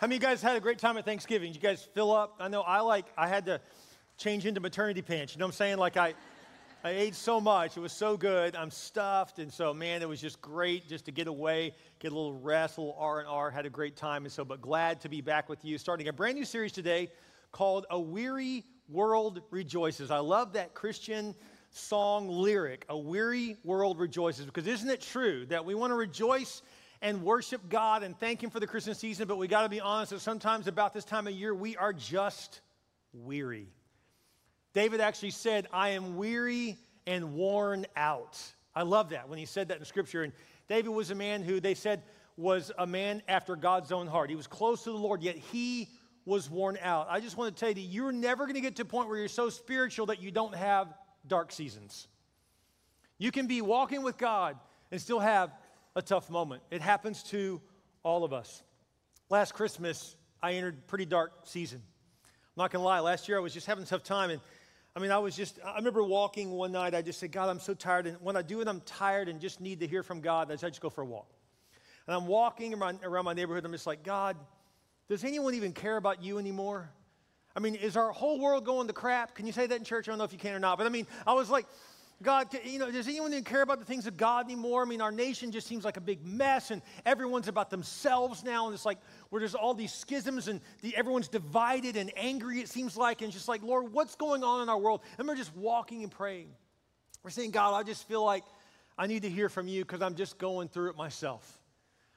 How many of you guys had a great time at Thanksgiving? Did you guys fill up? I know I like, I had to change into maternity pants. You know what I'm saying? Like I, I ate so much. It was so good. I'm stuffed. And so, man, it was just great just to get away, get a little rest, a little R&R. Had a great time. And so, but glad to be back with you. Starting a brand new series today called A Weary World Rejoices. I love that Christian song lyric, A Weary World Rejoices, because isn't it true that we want to rejoice and worship God and thank Him for the Christmas season, but we got to be honest that sometimes about this time of year, we are just weary. David actually said, I am weary and worn out. I love that when he said that in Scripture. And David was a man who they said was a man after God's own heart. He was close to the Lord, yet he was worn out. I just want to tell you, that you're never going to get to a point where you're so spiritual that you don't have dark seasons. You can be walking with God and still have a tough moment. It happens to all of us. Last Christmas, I entered pretty dark season. I'm not gonna lie, last year I was just having a tough time. And I mean, I was just, I remember walking one night, I just said, God, I'm so tired. And when I do it, I'm tired and just need to hear from God. I just go for a walk. And I'm walking around, around my neighborhood. I'm just like, God, does anyone even care about you anymore? I mean, is our whole world going to crap? Can you say that in church? I don't know if you can or not. But I mean, I was like, God, you know, does anyone even care about the things of God anymore? I mean, our nation just seems like a big mess, and everyone's about themselves now, and it's like where there's all these schisms, and the, everyone's divided and angry, it seems like, and just like, Lord, what's going on in our world? And we're just walking and praying. We're saying, God, I just feel like I need to hear from you because I'm just going through it myself.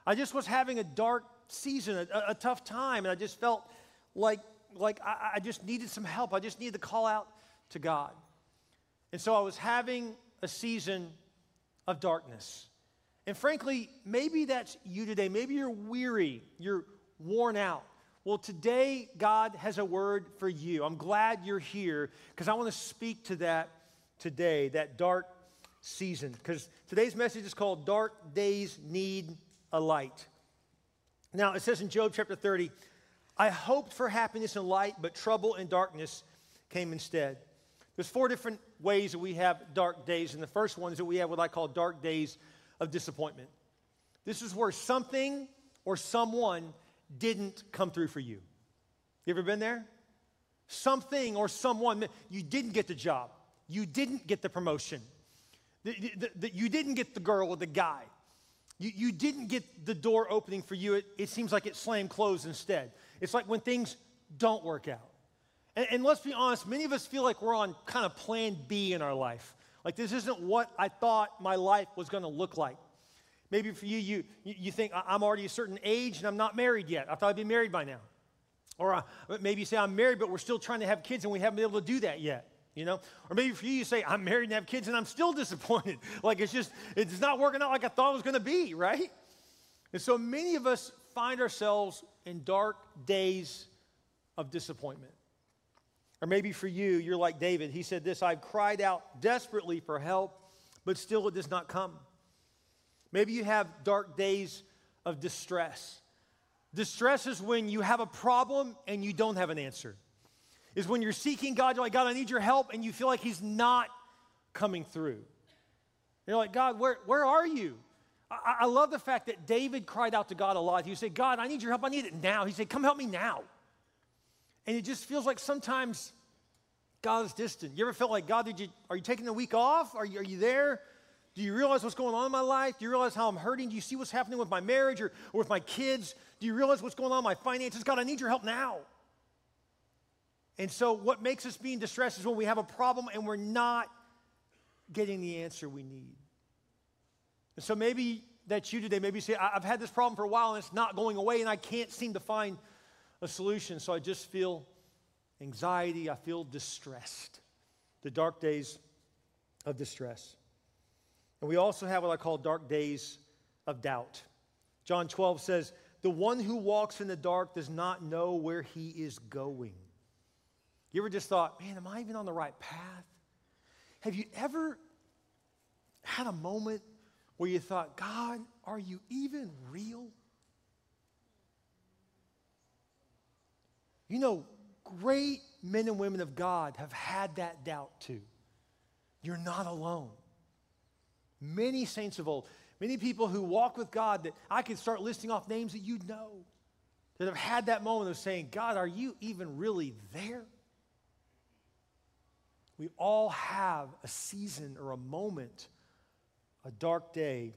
I just was having a dark season, a, a tough time, and I just felt like, like I, I just needed some help. I just needed to call out to God. And so I was having a season of darkness. And frankly, maybe that's you today. Maybe you're weary, you're worn out. Well, today, God has a word for you. I'm glad you're here because I want to speak to that today, that dark season. Because today's message is called Dark Days Need a Light. Now, it says in Job chapter 30, I hoped for happiness and light, but trouble and darkness came instead. There's four different ways that we have dark days, and the first one is that we have what I call dark days of disappointment. This is where something or someone didn't come through for you. You ever been there? Something or someone, you didn't get the job, you didn't get the promotion, the, you didn't get the girl or the guy. You, you didn't get the door opening for you. It, it seems like it slammed closed instead. It's like when things don't work out. And, and let's be honest, many of us feel like we're on kind of plan B in our life. Like this isn't what I thought my life was going to look like. Maybe for you, you, you think I'm already a certain age and I'm not married yet. I thought I'd be married by now. Or uh, maybe you say I'm married, but we're still trying to have kids and we haven't been able to do that yet. You know, or maybe for you, you say I'm married and have kids and I'm still disappointed. like it's just it's not working out like I thought it was going to be, right? And so many of us find ourselves in dark days of disappointment. Or maybe for you, you're like David. He said this I've cried out desperately for help, but still it does not come. Maybe you have dark days of distress. Distress is when you have a problem and you don't have an answer. Is when you're seeking God, you're like, God, I need your help, and you feel like He's not coming through. You're like, God, where, where are you? I, I love the fact that David cried out to God a lot. He said, God, I need your help. I need it now. He said, Come help me now. And it just feels like sometimes God is distant. You ever felt like, God, did you, are you taking the week off? Are you, are you there? Do you realize what's going on in my life? Do you realize how I'm hurting? Do you see what's happening with my marriage or, or with my kids? Do you realize what's going on in my finances? God, I need your help now. And so, what makes us be in distress is when we have a problem and we're not getting the answer we need. And so, maybe that's you today. Maybe you say, I've had this problem for a while and it's not going away and I can't seem to find a solution, so I just feel anxiety, I feel distressed. The dark days of distress. And we also have what I call dark days of doubt. John 12 says, The one who walks in the dark does not know where he is going. You ever just thought, man, am I even on the right path? Have you ever had a moment where you thought, God, are you even real? You know, great men and women of God have had that doubt too. You're not alone. Many saints of old, many people who walk with God that I could start listing off names that you know. that have had that moment of saying, God, are you even really there? We all have a season or a moment, a dark day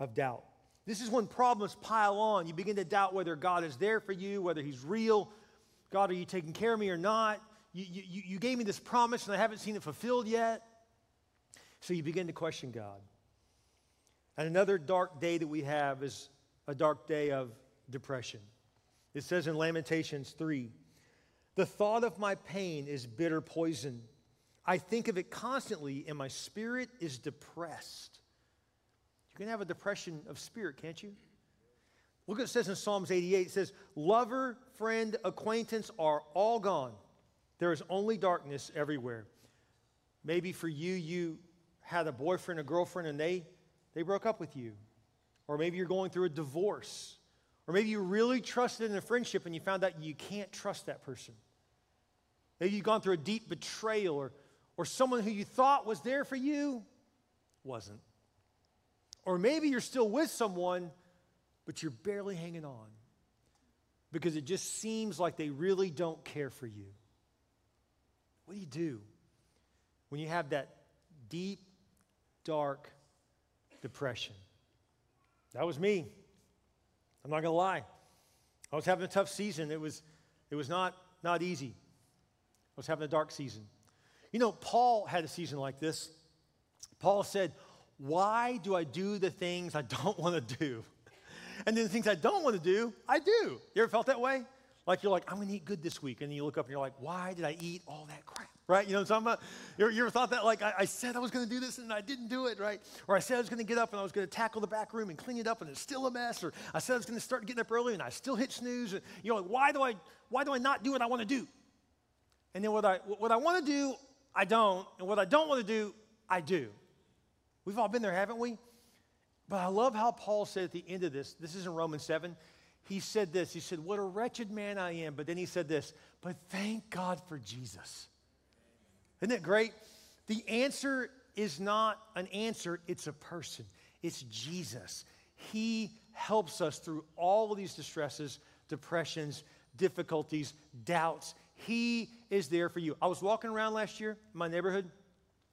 of doubt. This is when problems pile on. You begin to doubt whether God is there for you, whether He's real. God, are you taking care of me or not? You, you, you gave me this promise and I haven't seen it fulfilled yet. So you begin to question God. And another dark day that we have is a dark day of depression. It says in Lamentations 3 The thought of my pain is bitter poison. I think of it constantly, and my spirit is depressed. You can have a depression of spirit, can't you? Look what it says in Psalms 88. It says, Lover, friend, acquaintance are all gone. There is only darkness everywhere. Maybe for you, you had a boyfriend or girlfriend and they, they broke up with you. Or maybe you're going through a divorce. Or maybe you really trusted in a friendship and you found out you can't trust that person. Maybe you've gone through a deep betrayal or, or someone who you thought was there for you wasn't. Or maybe you're still with someone, but you're barely hanging on because it just seems like they really don't care for you. What do you do when you have that deep, dark depression? That was me. I'm not going to lie. I was having a tough season. It was, it was not, not easy. I was having a dark season. You know, Paul had a season like this. Paul said, Why do I do the things I don't want to do? And then the things I don't want to do, I do. You ever felt that way? Like you're like, I'm going to eat good this week. And then you look up and you're like, Why did I eat all that crap? right? You know what I'm talking about? You ever, thought that? Like, I, I said I was going to do this and I didn't do it, right? Or I said I was going to get up and I was going to tackle the back room and clean it up and it's still a mess. Or I said I was going to start getting up early and I still hit snooze. And, you're like, why do I, why do I not do what I want to do? And then what I, what I want to do, I don't. And what I don't want to do, I do. We've all been there, haven't we? But I love how Paul said at the end of this, this is in Romans 7, he said this. He said, What a wretched man I am. But then he said this, but thank God for Jesus. Isn't it great? The answer is not an answer, it's a person. It's Jesus. He helps us through all of these distresses, depressions, difficulties, doubts. He is there for you. I was walking around last year in my neighborhood.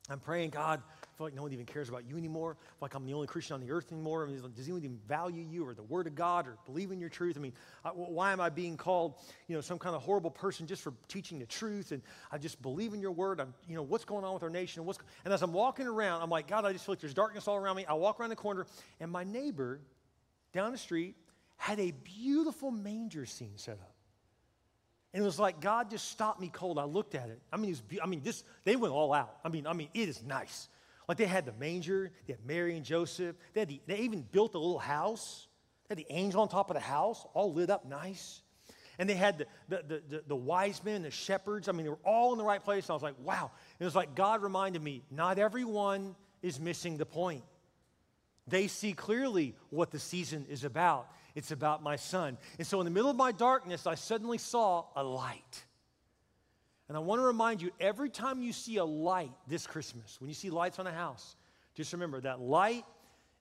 I'm praying, God, feel like no one even cares about you anymore. Like I'm the only Christian on the earth anymore. I mean, does anyone even value you or the Word of God or believe in your truth? I mean, I, why am I being called, you know, some kind of horrible person just for teaching the truth? And I just believe in your Word. I'm, you know, what's going on with our nation? What's, and as I'm walking around, I'm like, God, I just feel like there's darkness all around me. I walk around the corner, and my neighbor down the street had a beautiful manger scene set up. And it was like God just stopped me cold. I looked at it. I mean, it was, I mean, this they went all out. I mean, I mean, it is nice. Like they had the manger, they had Mary and Joseph, they, had the, they even built a little house. They had the angel on top of the house, all lit up nice. And they had the, the, the, the, wise men, the shepherds. I mean, they were all in the right place. And I was like, wow. It was like God reminded me not everyone is missing the point. They see clearly what the season is about. It's about my son. And so, in the middle of my darkness, I suddenly saw a light. And I want to remind you every time you see a light this Christmas, when you see lights on a house, just remember that light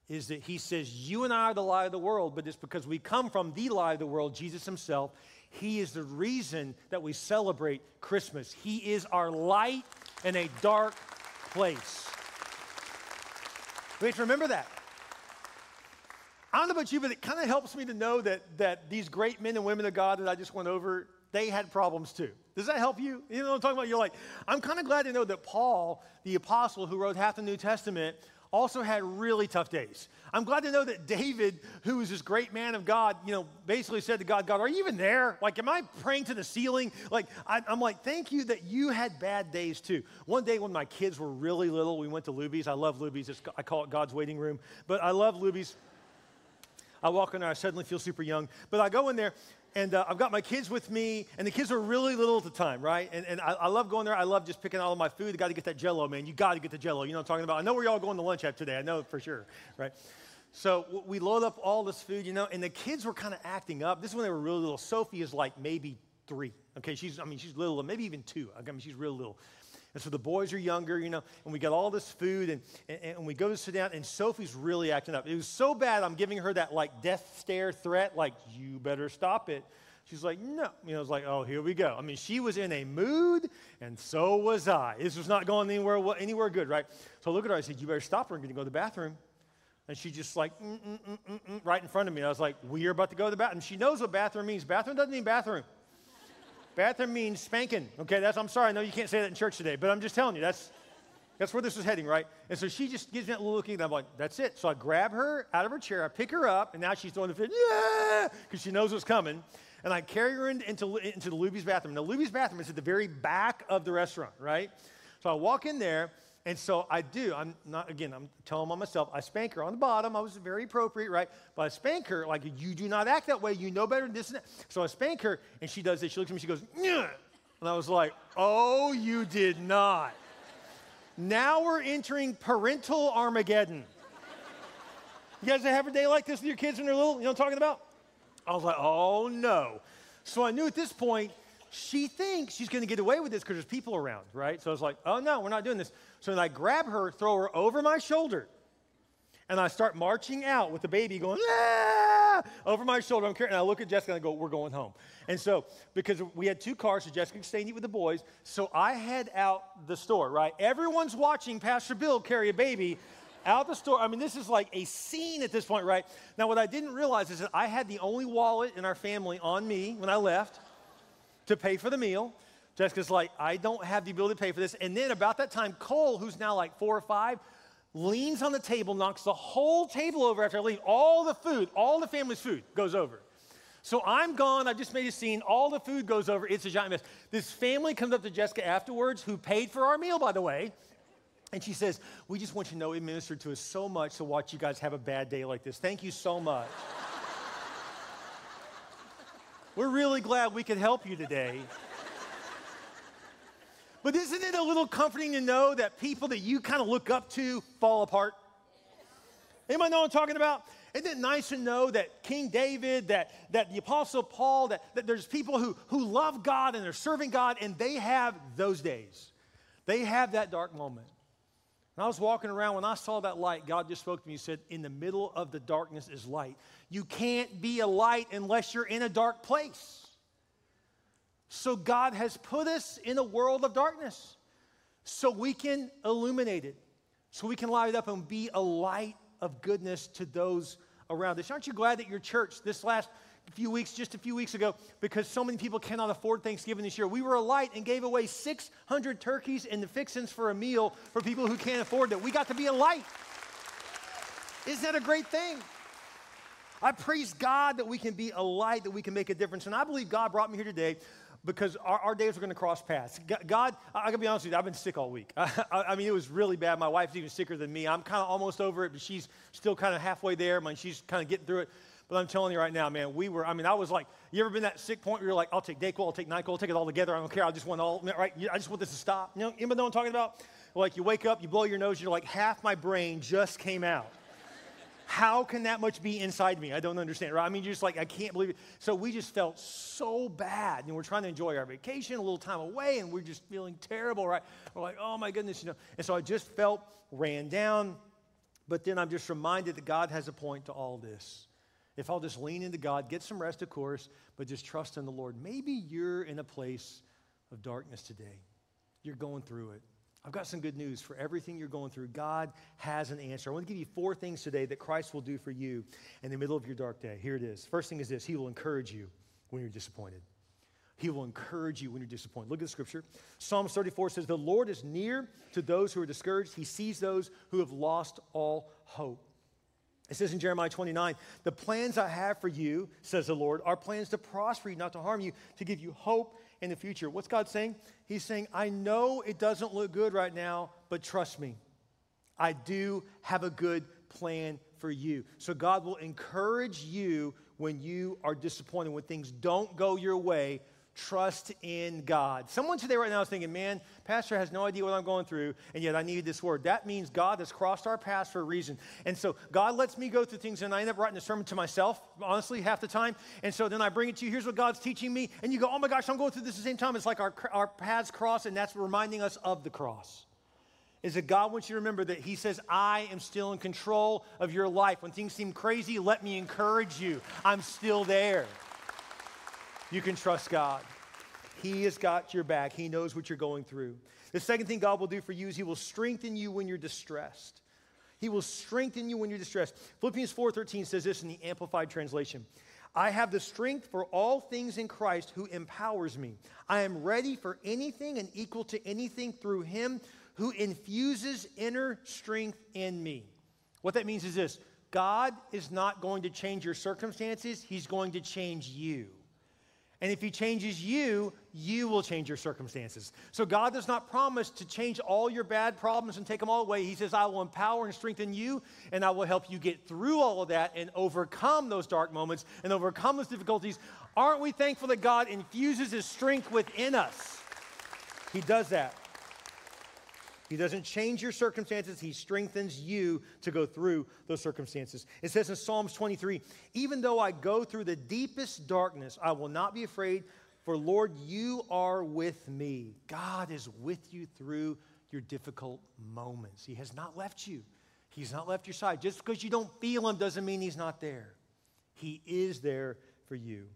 is that he says, You and I are the light of the world, but it's because we come from the light of the world, Jesus himself. He is the reason that we celebrate Christmas. He is our light in a dark place. We have to remember that. I don't know about you, but it kind of helps me to know that, that these great men and women of God that I just went over, they had problems too. Does that help you? You know what I'm talking about? You're like, I'm kind of glad to know that Paul, the apostle who wrote half the New Testament, also had really tough days. I'm glad to know that David, who was this great man of God, you know, basically said to God, God, are you even there? Like, am I praying to the ceiling? Like, I, am like, thank you that you had bad days too. One day when my kids were really little, we went to Luby's. I love Luby's. It's, I call it God's waiting room, but I love Luby's. I walk in there, I suddenly feel super young. But I go in there, and uh, I've got my kids with me, and the kids are really little at the time, right? And, and I, I, love going there. I love just picking all of my food. You got to get that jello, man. You got to get the jello. You know what I'm talking about? I know where y'all going to lunch at today. I know for sure, right? So we load up all this food, you know, and the kids were kind of acting up. This is when they were really little. Sophie is like maybe three. Okay, she's, I mean, she's little, maybe even two. I mean, she's real little. And so the boys are younger, you know, and we got all this food, and, and, and, we go to sit down, and Sophie's really acting up. It was so bad, I'm giving her that like death stare threat, like, you better stop it. She's like, no. You know, it's like, oh, here we go. I mean, she was in a mood, and so was I. This was not going anywhere, anywhere good, right? So I look at her, I said, you better stop her. I'm going to go to the bathroom. And she just like, mm, mm, mm, mm, mm, right in front of me. I was like, we are about to go to the bathroom. And she knows what bathroom means. Bathroom doesn't mean bathroom. Bathroom means spanking. Okay, that's, I'm sorry, I know you can't say that in church today, but I'm just telling you, that's, that's where this is heading, right? And so she just gives me that little looking, and I'm like, that's it. So I grab her out of her chair, I pick her up, and now she's throwing the fit, yeah, because she knows what's coming. And I carry her in, into, into the Luby's bathroom. Now, Luby's bathroom is at the very back of the restaurant, right? So I walk in there, and so I do. I'm not, again, I'm telling on myself. I spank her on the bottom. I was very appropriate, right? But I spank her like, you do not act that way. You know better than this and that. So I spank her, and she does this. She looks at me, she goes, Nyah! and I was like, oh, you did not. now we're entering parental Armageddon. You guys have a day like this with your kids when they're little? You know what I'm talking about? I was like, oh no. So I knew at this point, she thinks she's going to get away with this because there's people around, right? So I was like, oh no, we're not doing this. So then I grab her, throw her over my shoulder, and I start marching out with the baby going, ah! over my shoulder. I'm carrying, and I look at Jessica and I go, we're going home. And so, because we had two cars, so Jessica could stay and eat with the boys, so I head out the store, right? Everyone's watching Pastor Bill carry a baby out the store. I mean, this is like a scene at this point, right? Now, what I didn't realize is that I had the only wallet in our family on me when I left to pay for the meal. Jessica's like, I don't have the ability to pay for this. And then about that time, Cole, who's now like four or five, leans on the table, knocks the whole table over after I leave. All the food, all the family's food goes over. So I'm gone. I've just made a scene. All the food goes over. It's a giant mess. This family comes up to Jessica afterwards, who paid for our meal, by the way. And she says, We just want you to know it ministered to us so much to watch you guys have a bad day like this. Thank you so much. We're really glad we could help you today. But isn't it a little comforting to know that people that you kind of look up to fall apart? Anybody know what I'm talking about? Isn't it nice to know that King David, that, that the Apostle Paul, that, that there's people who, who love God and they're serving God and they have those days. They have that dark moment. And I was walking around, when I saw that light, God just spoke to me. He said, In the middle of the darkness is light. You can't be a light unless you're in a dark place. So God has put us in a world of darkness so we can illuminate it, so we can light it up and be a light of goodness to those around us. Aren't you glad that your church this last few weeks, just a few weeks ago, because so many people cannot afford Thanksgiving this year. We were a light and gave away 600 turkeys and the fixins for a meal for people who can't afford it. We got to be a light. Isn't that a great thing? I praise God that we can be a light, that we can make a difference. And I believe God brought me here today because our, our days are going to cross paths. God, I, I gotta be honest with you, I've been sick all week. I, I, mean, it was really bad. My wife's even sicker than me. I'm kind of almost over it, but she's still kind of halfway there. I mean, she's kind of getting through it. But I'm telling you right now, man, we were, I mean, I was like, you ever been that sick point where you're like, I'll take Dayquil, I'll take NyQuil, I'll take it all together. I don't care. I just want all, right? I just want this to stop. You know, anybody know what I'm talking about? Like you wake up, you blow your nose, you're like, half my brain just came out. How can that much be inside me? I don't understand, right? I mean, you're just like, I can't believe it. So we just felt so bad. And we're trying to enjoy our vacation, a little time away, and we're just feeling terrible, right? We're like, oh my goodness, you know. And so I just felt ran down. But then I'm just reminded that God has a point to all this if I'll just lean into God, get some rest, of course, but just trust in the Lord. Maybe you're in a place of darkness today. You're going through it. I've got some good news for everything you're going through. God has an answer. I want to give you four things today that Christ will do for you in the middle of your dark day. Here it is. First thing is this He will encourage you when you're disappointed. He will encourage you when you're disappointed. Look at the scripture. Psalms 34 says, The Lord is near to those who are discouraged. He sees those who have lost all hope. It says in Jeremiah 29, the plans I have for you, says the Lord, are plans to prosper you, not to harm you, to give you hope in the future. What's God saying? He's saying, I know it doesn't look good right now, but trust me. I do have a good plan for you. So God will encourage you when you are disappointed, when things don't go your way. Trust in God. Someone today right now is thinking, man, Pastor has no idea what I'm going through, and yet I needed this word. That means God has crossed our paths for a reason. And so God lets me go through things, and I end up writing a sermon to myself, honestly, half the time. And so then I bring it to you. Here's what God's teaching me. And you go, oh my gosh, I'm going through this at the same time. It's like our, our paths cross, and that's reminding us of the cross is that God wants you to remember that He says, I am still in control of your life. When things seem crazy, let me encourage you. I'm still there. You can trust God. He has got your back, He knows what you're going through. The second thing God will do for you is He will strengthen you when you're distressed. He will strengthen you when you're distressed. Philippians 4:13 says this in the amplified translation. I have the strength for all things in Christ who empowers me. I am ready for anything and equal to anything through him who infuses inner strength in me. What that means is this God is not going to change your circumstances, He's going to change you. And if he changes you, you will change your circumstances. So God does not promise to change all your bad problems and take them all away. He says, I will empower and strengthen you, and I will help you get through all of that and overcome those dark moments and overcome those difficulties. Aren't we thankful that God infuses his strength within us? He does that. He doesn't change your circumstances, He strengthens you to go through those circumstances. It says in Psalms 23 Even though I go through the deepest darkness, I will not be afraid, for Lord, you are with me. God is with you through your difficult moments. He has not left you, He's not left your side. Just because you don't feel Him doesn't mean He's not there. He is there for you.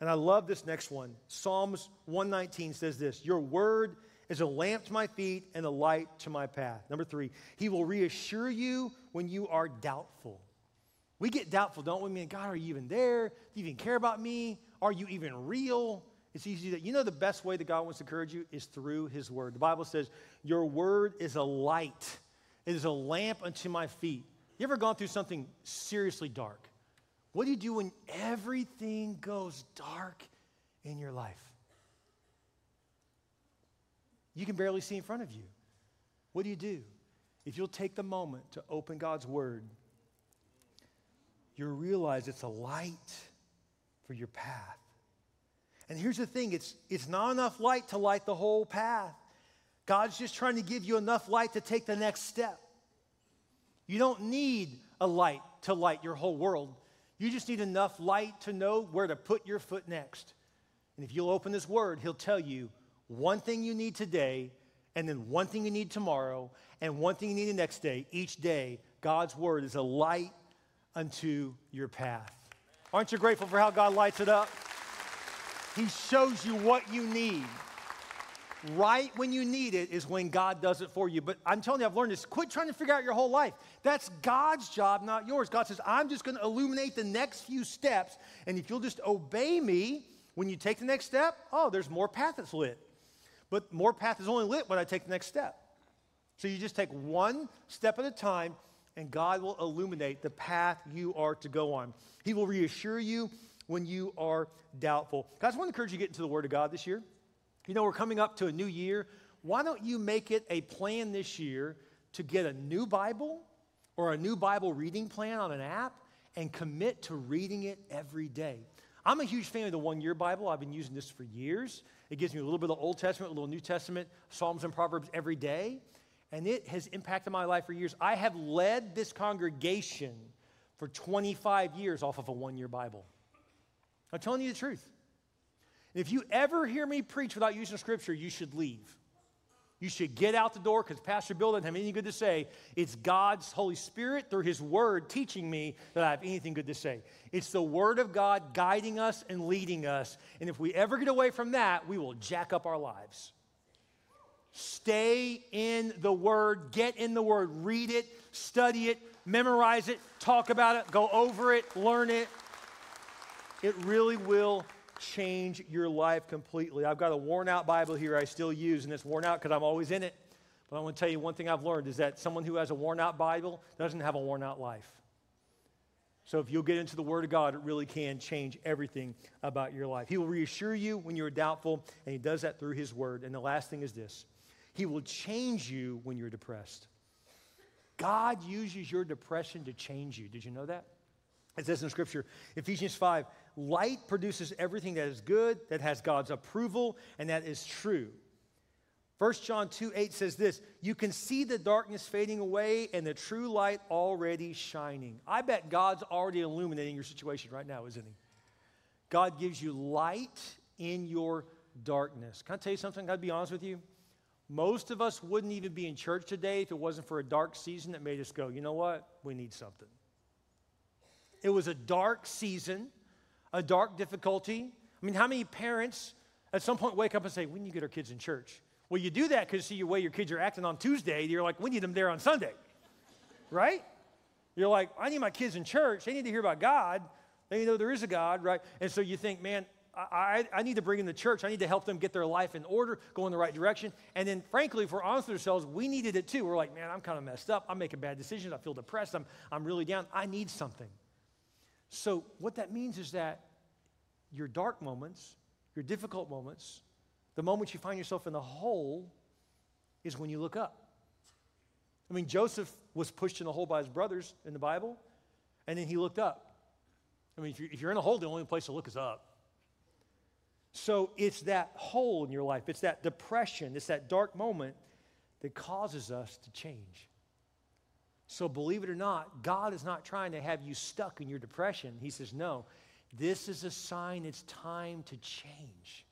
And I love this next one. Psalms 119 says this Your word is a lamp to my feet and a light to my path. Number three, he will reassure you when you are doubtful. We get doubtful, don't we? Man, God, are you even there? Do you even care about me? Are you even real? It's easy that you know the best way that God wants to encourage you is through his word. The Bible says, Your word is a light, it is a lamp unto my feet. You ever gone through something seriously dark? What do you do when everything goes dark in your life? You can barely see in front of you. What do you do? If you'll take the moment to open God's Word, you'll realize it's a light for your path. And here's the thing it's, it's not enough light to light the whole path. God's just trying to give you enough light to take the next step. You don't need a light to light your whole world. You just need enough light to know where to put your foot next. And if you'll open this word, He'll tell you one thing you need today, and then one thing you need tomorrow, and one thing you need the next day. Each day, God's word is a light unto your path. Aren't you grateful for how God lights it up? He shows you what you need. Right when you need it is when God does it for you. But I'm telling you, I've learned this. Quit trying to figure out your whole life. That's God's job, not yours. God says, I'm just going to illuminate the next few steps. And if you'll just obey me, when you take the next step, oh, there's more path that's lit. But more path is only lit when I take the next step. So you just take one step at a time, and God will illuminate the path you are to go on. He will reassure you when you are doubtful. Guys, I want to encourage you to get into the Word of God this year. You know, we're coming up to a new year. Why don't you make it a plan this year to get a new Bible or a new Bible reading plan on an app and commit to reading it every day? I'm a huge fan of the one year Bible. I've been using this for years. It gives me a little bit of Old Testament, a little New Testament, Psalms and Proverbs every day. And it has impacted my life for years. I have led this congregation for 25 years off of a one year Bible. I'm telling you the truth. If you ever hear me preach without using scripture, you should leave. You should get out the door because Pastor Bill doesn't have anything good to say. It's God's Holy Spirit through His Word teaching me that I have anything good to say. It's the Word of God guiding us and leading us. And if we ever get away from that, we will jack up our lives. Stay in the Word, get in the Word, read it, study it, memorize it, talk about it, go over it, learn it. It really will change your life completely. I've got a worn out Bible here I still use, and it's worn out because I'm always in it. But I want to tell you one thing I've learned is that someone who has a worn out Bible doesn't have a worn out life. So if you'll get into the Word of God, it really can change everything about your life. He will reassure you when you're doubtful, and He does that through His Word. And the last thing is this He will change you when you're depressed. God uses your depression to change you. Did you know that? It says in Scripture, Ephesians 5, light produces everything that is good, that has God's approval, and that is true. 1 John 2 8 says this You can see the darkness fading away and the true light already shining. I bet God's already illuminating your situation right now, isn't He? God gives you light in your darkness. Can I tell you something? I'd be honest with you. Most of us wouldn't even be in church today if it wasn't for a dark season that made us go, you know what? We need something. It was a dark season, a dark difficulty. I mean, how many parents at some point wake up and say, we need to get our kids in church? Well, you do that because you see the way your kids are acting on Tuesday. You're like, we need them there on Sunday, right? You're like, I need my kids in church. They need to hear about God. They need to know there is a God, right? And so you think, man, I, I, need to bring in the church. I need to help them get their life in order, go in the right direction. And then, frankly, if we're honest with ourselves, we needed it too. We're like, man, I'm kind of messed up. I'm making bad decisions. I feel depressed. I'm, I'm really down. I need something. So, what that means is that your dark moments, your difficult moments, the moment you find yourself in the hole is when you look up. I mean, Joseph was pushed in the hole by his brothers in the Bible, and then he looked up. I mean, if you're, if you're in a hole, the only place to look is up. So it's that hole in your life, it's that depression, it's that dark moment that causes us to change. So believe it or not, God is not trying to have you stuck in your depression. He says, no, this is a sign it's time to change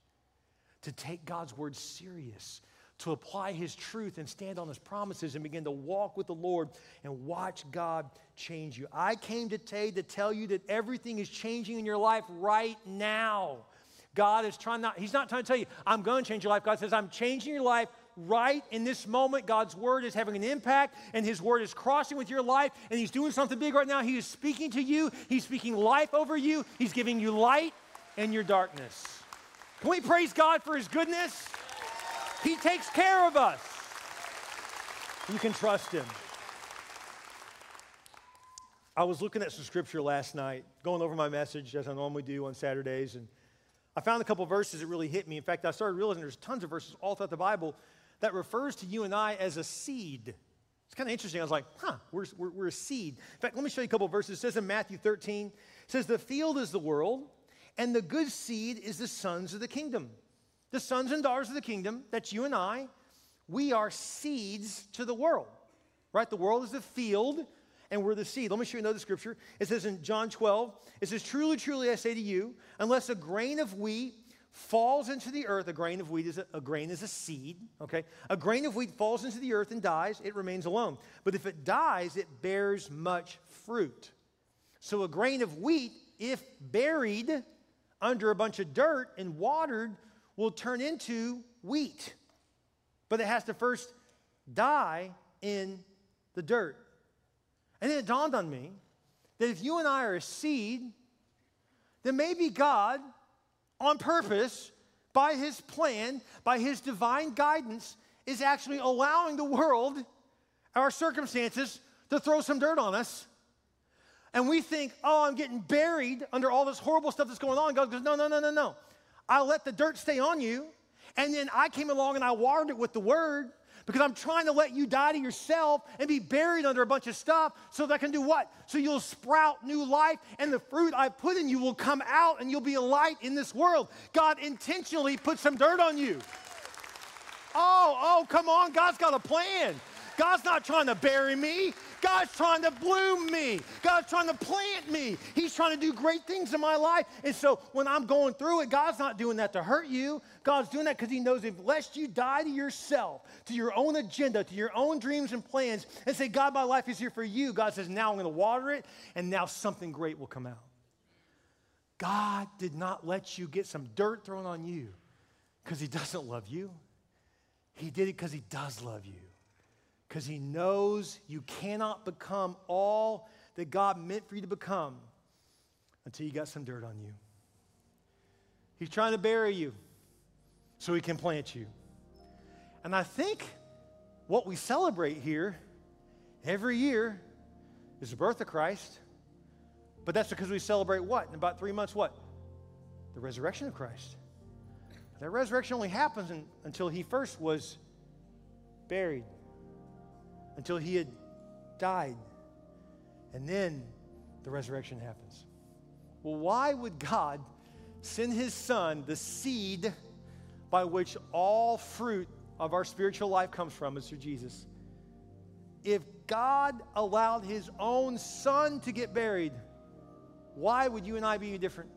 to take God's word serious, to apply his truth and stand on his promises and begin to walk with the Lord and watch God change you. I came today to tell you that everything is changing in your life right now. God is trying not, he's not trying to tell you, I'm going to change your life. God says, I'm changing your life right in this moment. God's word is having an impact, and his word is crossing with your life, and he's doing something big right now. He is speaking to you, he's speaking life over you, he's giving you light in your darkness. Can we praise God for His goodness? He takes care of us. You can trust Him. I was looking at some scripture last night, going over my message as I normally do on Saturdays, and I found a couple verses that really hit me. In fact, I started realizing there's tons of verses all throughout the Bible that refers to you and I as a seed. It's kind of interesting. I was like, huh, we're, we're, we're a seed. In fact, let me show you a couple verses. It says in Matthew 13, it says, The field is the world, and the good seed is the sons of the kingdom. The sons and daughters of the kingdom, that's you and I, we are seeds to the world, right? The world is the field, and we're the seed. Let me show you another scripture. It says in John 12, it says, Truly, truly, I say to you, unless a grain of wheat falls into the earth, a grain of wheat is a, a, grain is a seed, okay? A grain of wheat falls into the earth and dies, it remains alone. But if it dies, it bears much fruit. So a grain of wheat, if buried, under a bunch of dirt and watered will turn into wheat. But it has to first die in the dirt. And then it dawned on me that if you and I are a seed, then maybe God, on purpose, by his plan, by his divine guidance, is actually allowing the world, our circumstances, to throw some dirt on us and we think, oh, I'm getting buried under all this horrible stuff that's going on. God goes, no, no, no, no, no. I let the dirt stay on you. And then I came along and I watered it with the word because I'm trying to let you die to yourself and be buried under a bunch of stuff so that I can do what? So you'll sprout new life and the fruit I put in you will come out and you'll be a light in this world. God intentionally put some dirt on you. Oh, oh, come on. God's got a plan. God's not trying to bury me. God's trying to bloom me. God's trying to plant me. He's trying to do great things in my life. And so when I'm going through it, God's not doing that to hurt you. God's doing that because He knows if lest you die to yourself, to your own agenda, to your own dreams and plans, and say, God, my life is here for you, God says, now I'm going to water it, and now something great will come out. God did not let you get some dirt thrown on you because He doesn't love you. He did it because He does love you because he knows you cannot become all that God meant for you to become until you got some dirt on you. He's trying to bury you so he can plant you. And I think what we celebrate here every year is the birth of Christ. But that's because we celebrate what? In about three months, what? The resurrection of Christ. That resurrection only happens in, until he first was buried until he had died. And then the resurrection happens. well, why would God send his son, the seed by which all fruit of our spiritual life comes from, is through Jesus? If God allowed his own son to get buried, why would you and I be different?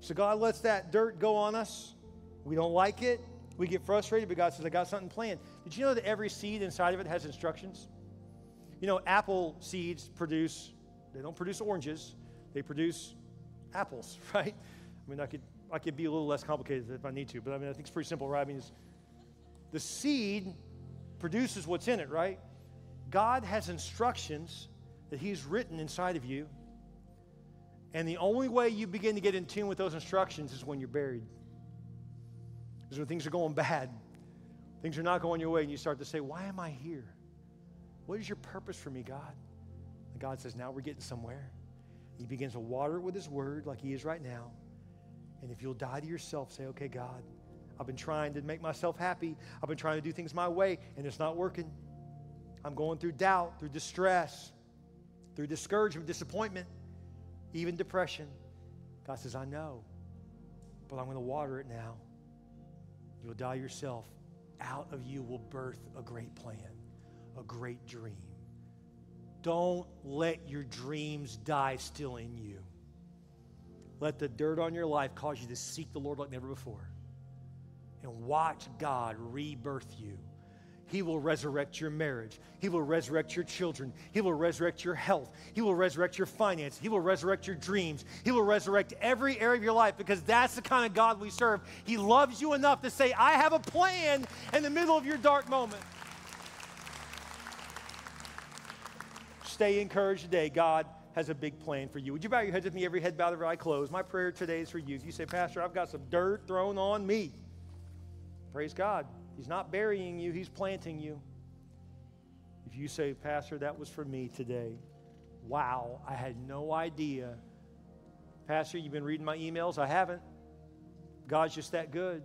So God lets that dirt go on us. We don't like it. We get frustrated, but God says, I got something planned. Did you know that every seed inside of it has instructions? You know, apple seeds produce, they don't produce oranges, they produce apples, right? I mean, I could, I could be a little less complicated if I need to, but I mean, I think it's pretty simple, right? I mean, the seed produces what's in it, right? God has instructions that He's written inside of you. And the only way you begin to get in tune with those instructions is when you're buried. Is when things are going bad. Things are not going your way, and you start to say, Why am I here? What is your purpose for me, God? And God says, Now we're getting somewhere. He begins to water it with His word like He is right now. And if you'll die to yourself, say, Okay, God, I've been trying to make myself happy. I've been trying to do things my way, and it's not working. I'm going through doubt, through distress, through discouragement, disappointment, even depression. God says, I know, but I'm going to water it now. You'll die yourself. Out of you will birth a great plan, a great dream. Don't let your dreams die still in you. Let the dirt on your life cause you to seek the Lord like never before and watch God rebirth you he will resurrect your marriage. He will resurrect your children. He will resurrect your health. He will resurrect your finance. He will resurrect your dreams. He will resurrect every area of your life because that's the kind of God we serve. He loves you enough to say, I have a plan in the middle of your dark moment. Stay encouraged today. God has a big plan for you. Would you bow your heads with me, every head bowed, every eye closed? My prayer today is for you. If you say, Pastor, I've got some dirt thrown on me, praise God. He's not burying you, He's planting you. If you say, Pastor, that was for me today, wow, I had no idea. Pastor, you've been reading my emails? I haven't. God's just that good.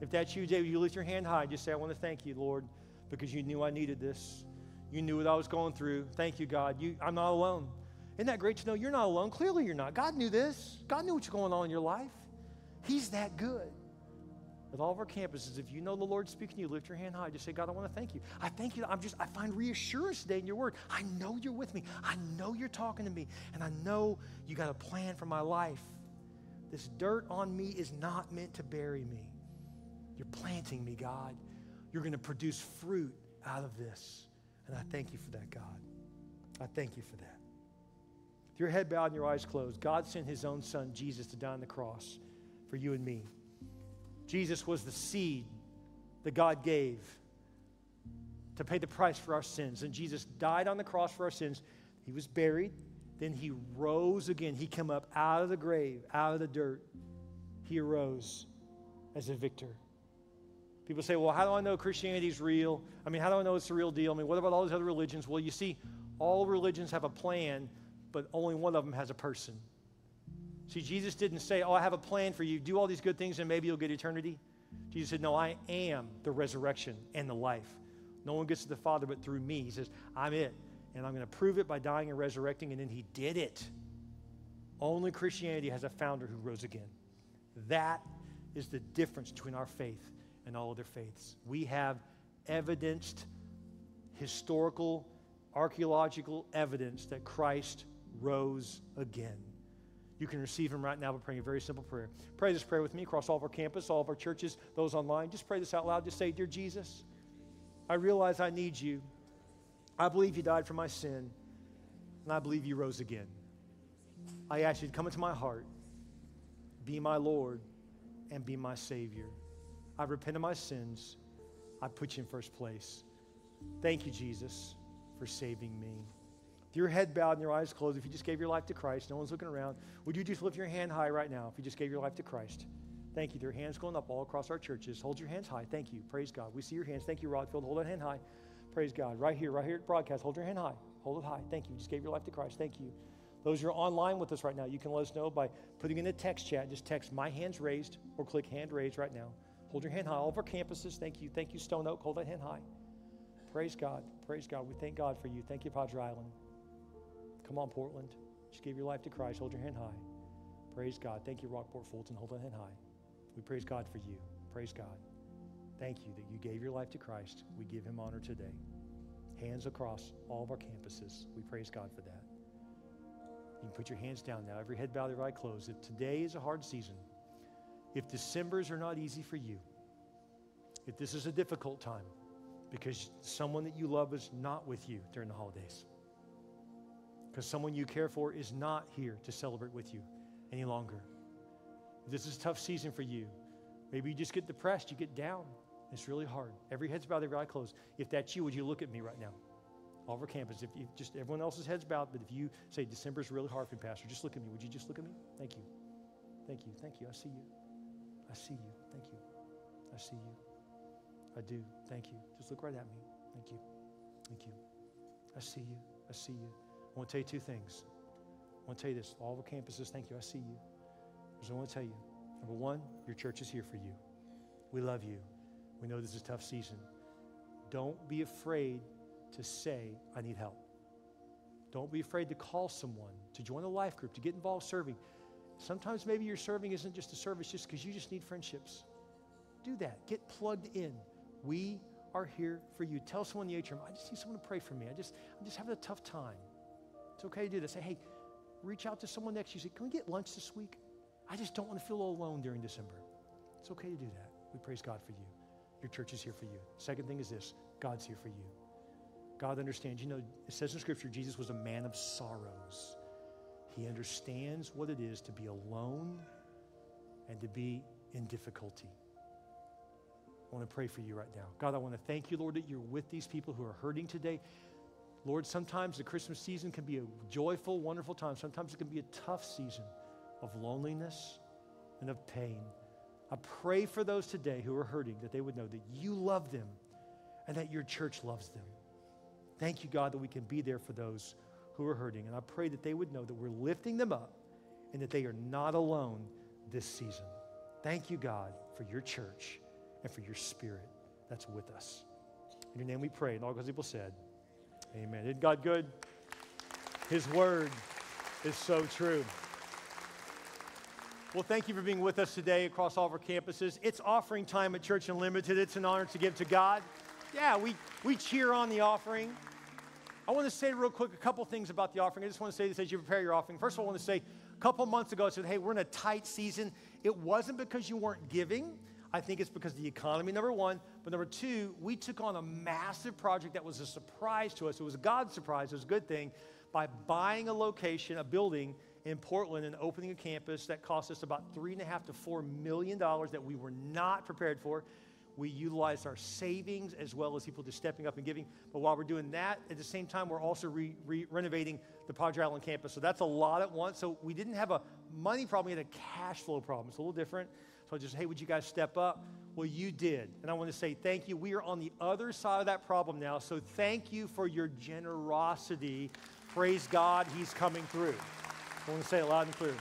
If that's you, David, you lift your hand high. Just say, I want to thank you, Lord, because you knew I needed this. You knew what I was going through. Thank you, God. You, I'm not alone. Isn't that great to know you're not alone? Clearly, you're not. God knew this. God knew what's going on in your life. He's that good at all of our campuses, if you know the Lord speaking to you, lift your hand high. Just say, God, I want to thank you. I thank you. I'm just, I find reassurance today in your word. I know you're with me. I know you're talking to me. And I know you got a plan for my life. This dirt on me is not meant to bury me. You're planting me, God. You're going to produce fruit out of this. And I thank you for that, God. I thank you for that. With your head bowed and your eyes closed, God sent his own son, Jesus, to die on the cross for you and me. Jesus was the seed that God gave to pay the price for our sins. And Jesus died on the cross for our sins. He was buried. Then he rose again. He came up out of the grave, out of the dirt. He arose as a victor. People say, well, how do I know Christianity is real? I mean, how do I know it's the real deal? I mean, what about all these other religions? Well, you see, all religions have a plan, but only one of them has a person. See, Jesus didn't say, Oh, I have a plan for you. Do all these good things and maybe you'll get eternity. Jesus said, No, I am the resurrection and the life. No one gets to the Father but through me. He says, I'm it. And I'm going to prove it by dying and resurrecting. And then he did it. Only Christianity has a founder who rose again. That is the difference between our faith and all other faiths. We have evidenced historical, archaeological evidence that Christ rose again. You can receive Him right now by praying a very simple prayer. Pray this prayer with me across all of our campus, all of our churches, those online. Just pray this out loud. Just say, Dear Jesus, I realize I need you. I believe you died for my sin, and I believe you rose again. I ask you to come into my heart, be my Lord, and be my Savior. I repent of my sins. I put you in first place. Thank you, Jesus, for saving me with your head bowed and your eyes closed, if you just gave your life to Christ, no one's looking around, would you just lift your hand high right now if you just gave your life to Christ? Thank you. There are hands going up all across our churches. Hold your hands high. Thank you. Praise God. We see your hands. Thank you, Rodd Field. Hold that hand high. Praise God. Right here, right here at broadcast. Hold your hand high. Hold it high. Thank you. Just gave your life to Christ. Thank you. Those who are online with us right now, you can let us know by putting in a text chat. Just text my hands raised or click hand raised right now. Hold your hand high. All of our campuses, thank you. Thank you, Stone Oak. Hold that hand high. Praise God. Praise God. We thank God for you. Thank you, Padre Island. Come on, Portland. Just give your life to Christ. Hold your hand high. Praise God. Thank you, Rockport Fulton. Hold that hand high. We praise God for you. Praise God. Thank you that you gave your life to Christ. We give him honor today. Hands across all of our campuses. We praise God for that. You can put your hands down now. Every head bowed, every eye closed. If today is a hard season, if Decembers are not easy for you, if this is a difficult time because someone that you love is not with you during the holidays, because someone you care for is not here to celebrate with you any longer. This is a tough season for you. Maybe you just get depressed, you get down. It's really hard. Every head's bowed, every eye closed. If that's you, would you look at me right now? All over campus. If you just everyone else's head's bowed, but if you say December's really hard for Pastor, just look at me. Would you just look at me? Thank you. Thank you. Thank you. I see you. I see you. Thank you. I see you. I do. Thank you. Just look right at me. Thank you. Thank you. I see you. I see you. I want to tell you two things. I want to tell you this. All the campuses, thank you. I see you. I want to tell you. Number one, your church is here for you. We love you. We know this is a tough season. Don't be afraid to say, I need help. Don't be afraid to call someone, to join a life group, to get involved serving. Sometimes maybe your serving isn't just a service just because you just need friendships. Do that. Get plugged in. We are here for you. Tell someone in the atrium, I just need someone to pray for me. I just, I'm just having a tough time. It's okay to do this. Say, hey, reach out to someone next you. Say, can we get lunch this week? I just don't want to feel all alone during December. It's okay to do that. We praise God for you. Your church is here for you. Second thing is this God's here for you. God understands. You know, it says in Scripture, Jesus was a man of sorrows. He understands what it is to be alone and to be in difficulty. I want to pray for you right now. God, I want to thank you, Lord, that you're with these people who are hurting today. Lord, sometimes the Christmas season can be a joyful, wonderful time. Sometimes it can be a tough season of loneliness and of pain. I pray for those today who are hurting that they would know that you love them and that your church loves them. Thank you, God, that we can be there for those who are hurting. And I pray that they would know that we're lifting them up and that they are not alone this season. Thank you, God, for your church and for your spirit that's with us. In your name we pray. And all God's people said, Amen. Isn't God good? His word is so true. Well, thank you for being with us today across all of our campuses. It's offering time at Church Unlimited. It's an honor to give to God. Yeah, we, we cheer on the offering. I want to say real quick a couple things about the offering. I just want to say this as you prepare your offering. First of all, I want to say a couple months ago, I said, hey, we're in a tight season. It wasn't because you weren't giving. I think it's because the economy, number one. But number two, we took on a massive project that was a surprise to us. It was a God surprise. It was a good thing by buying a location, a building in Portland and opening a campus that cost us about three and a half to four million dollars that we were not prepared for. We utilized our savings as well as people just stepping up and giving. But while we're doing that, at the same time, we're also re- re- renovating the Padre Island campus. So that's a lot at once. So we didn't have a money problem, we had a cash flow problem. It's a little different. So I just, hey, would you guys step up? Well, you did. And I want to say thank you. We are on the other side of that problem now. So thank you for your generosity. Praise God, He's coming through. I want to say it loud and clear.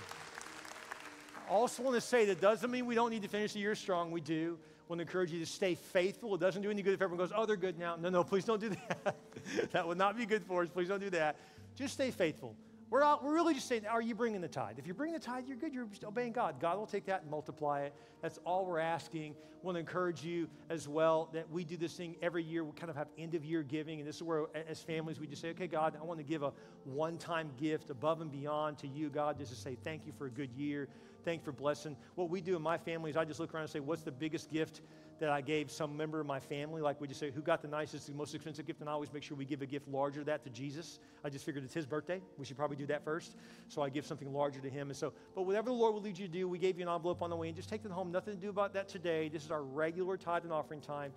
I also want to say that doesn't mean we don't need to finish the year strong. We do. I want to encourage you to stay faithful. It doesn't do any good if everyone goes, oh, they're good now. No, no, please don't do that. that would not be good for us. Please don't do that. Just stay faithful. We're, all, we're really just saying, are you bringing the tithe? If you bring the tithe, you're good. You're obeying God. God will take that and multiply it. That's all we're asking. We want to encourage you as well that we do this thing every year. We kind of have end of year giving. And this is where, as families, we just say, okay, God, I want to give a one time gift above and beyond to you, God, just to say thank you for a good year. Thank you for blessing. What we do in my family is I just look around and say, what's the biggest gift that I gave some member of my family. Like we just say, who got the nicest, the most expensive gift? And I always make sure we give a gift larger that to Jesus. I just figured it's his birthday. We should probably do that first. So I give something larger to him. And so, but whatever the Lord will lead you to do, we gave you an envelope on the way and just take them home. Nothing to do about that today. This is our regular tithe and offering time.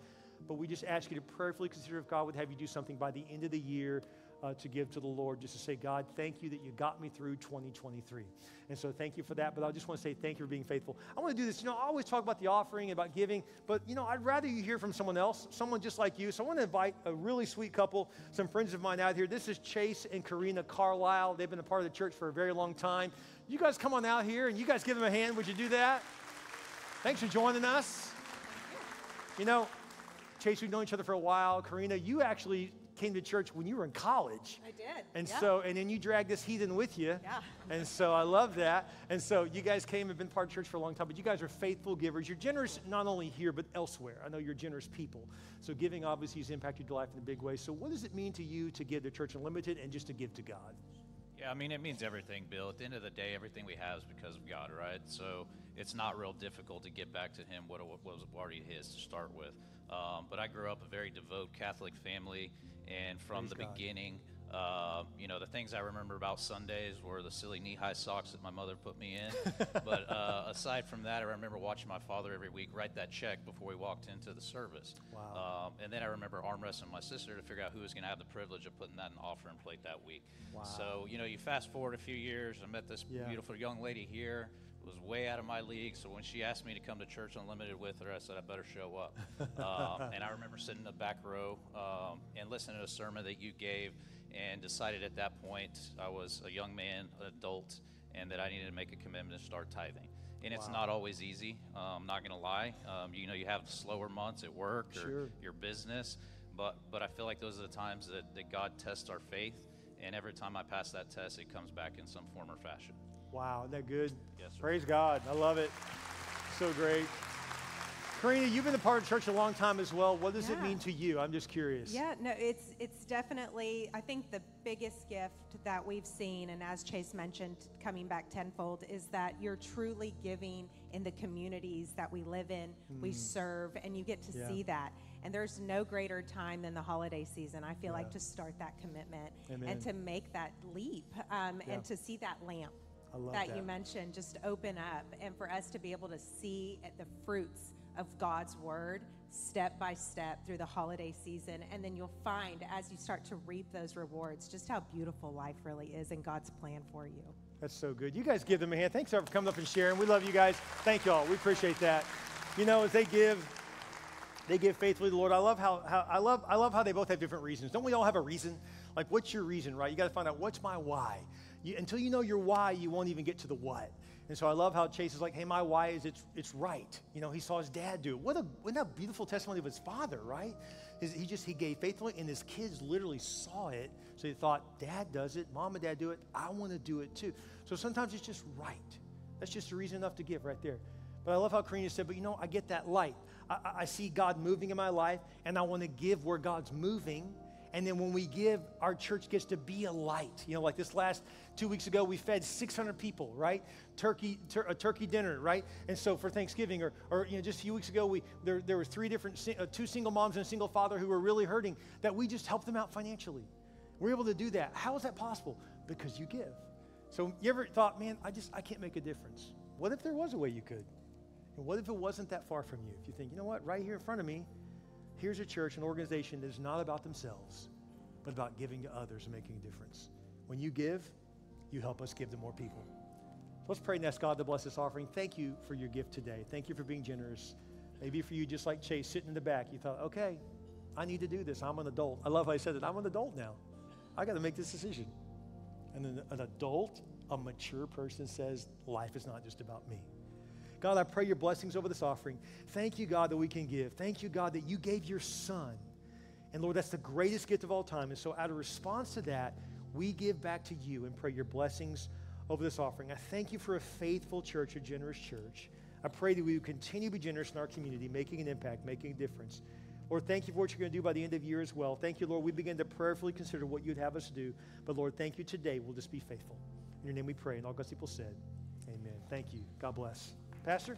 But we just ask you to prayerfully consider if God would have you do something by the end of the year uh, to give to the Lord, just to say, God, thank you that you got me through 2023. And so thank you for that. But I just want to say thank you for being faithful. I want to do this. You know, I always talk about the offering, about giving, but, you know, I'd rather you hear from someone else, someone just like you. So I want to invite a really sweet couple, some friends of mine out here. This is Chase and Karina Carlisle. They've been a part of the church for a very long time. You guys come on out here and you guys give them a hand. Would you do that? Thanks for joining us. You know, Chase, we've known each other for a while. Karina, you actually came to church when you were in college. I did. And yeah. so, and then you dragged this heathen with you. Yeah. And so I love that. And so you guys came and been part of church for a long time, but you guys are faithful givers. You're generous not only here, but elsewhere. I know you're generous people. So giving obviously has impacted your life in a big way. So what does it mean to you to give to Church Unlimited and just to give to God? Yeah, I mean, it means everything, Bill. At the end of the day, everything we have is because of God, right? So it's not real difficult to get back to Him what it was already His to start with. Um, but I grew up a very devout Catholic family, and from Praise the God. beginning, uh, you know, the things I remember about Sundays were the silly knee-high socks that my mother put me in. but uh, aside from that, I remember watching my father every week write that check before we walked into the service. Wow. Um, and then I remember arm wrestling my sister to figure out who was going to have the privilege of putting that in offering plate that week. Wow. So, you know, you fast forward a few years, I met this Yeah. beautiful young lady here. Was way out of my league. So when she asked me to come to Church Unlimited with her, I said, I better show up. um, and I remember sitting in the back row um, and listening to a sermon that you gave and decided at that point I was a young man, an adult, and that I needed to make a commitment to start tithing. And it's Wow. not always easy. Um, I'm not going to lie. Um, you know, you have slower months at work or Sure. your business, but but I feel like those are the times that, that God tests our faith. And every time I pass that test, it comes back in some form or fashion. Wow, isn't that good? Yes, sir. Praise God. I love it. So great. Karina, you've been a part of church a long time as well. What does it mean to you? I'm just curious. Yeah, no, it's it's definitely I think the biggest gift that we've seen, and as Chase mentioned, coming back tenfold, is that you're truly giving in the communities that we live in, we serve, and you get to Mm. Yeah. see that. And there's no greater time than the holiday season. I feel Yeah. like to start that commitment Amen. and to make that leap um, Yeah. and to see that lamp I love that, that. you mentioned just open up and for us to be able to see the fruits of God's word step by step through the holiday season. And then you'll find as you start to reap those rewards just how beautiful life really is and God's plan for you. That's so good. You guys give them a hand. Thanks for coming up and sharing. We love you guys. Thank y'all. We appreciate that. You know, as they give, they give faithfully to the Lord. I love how, how I love I love how they both have different reasons. Don't we all have a reason? Like, what's your reason, right? You got to find out what's my why. You, until you know your why, you won't even get to the what. And so I love how Chase is like, hey, my why is it's it's right. You know, he saw his dad do it. What a what a beautiful testimony of his father, right? His, he just he gave faithfully, and his kids literally saw it. So he thought, Dad does it, Mom and Dad do it. I want to do it too. So sometimes it's just right. That's just a reason enough to give right there. But I love how Karina said, but you know, I get that light. I, I- I see God moving in my life, and I want to give where God's moving. And then when we give, our church gets to be a light. You know, like this last two weeks ago, we fed 600 people, right? Turkey, tur- a turkey dinner, right? And so for Thanksgiving, or, or you know, just a few weeks ago, we there there were three different, uh, two single moms and a single father who were really hurting. That we just helped them out financially. We're able to do that. How is that possible? Because you give. So you ever thought, man, I just I can't make a difference. What if there was a way you could? And what if it wasn't that far from you? If you think, you know what, right here in front of me, here's a church, an organization that is not about themselves, but about giving to others and making a difference. When you give, you help us give to more people. Let's pray and ask God to bless this offering. Thank you for your gift today. Thank you for being generous. Maybe for you, just like Chase, sitting in the back, you thought, okay, I need to do this. I'm an adult. I love how he said that. I'm an adult now. I got to make this decision. And an adult, a mature person says, life is not just about me. God, I pray your blessings over this offering. Thank you, God, that we can give. Thank you, God, that you gave your son. And Lord, that's the greatest gift of all time. And so, out of response to that, we give back to you and pray your blessings over this offering. I thank you for a faithful church, a generous church. I pray that we would continue to be generous in our community, making an impact, making a difference. Lord, thank you for what you're going to do by the end of the year as well. Thank you, Lord. We begin to prayerfully consider what you'd have us do. But Lord, thank you today. We'll just be faithful. In your name we pray. And all God's people said, Amen. Thank you. God bless. Pastor?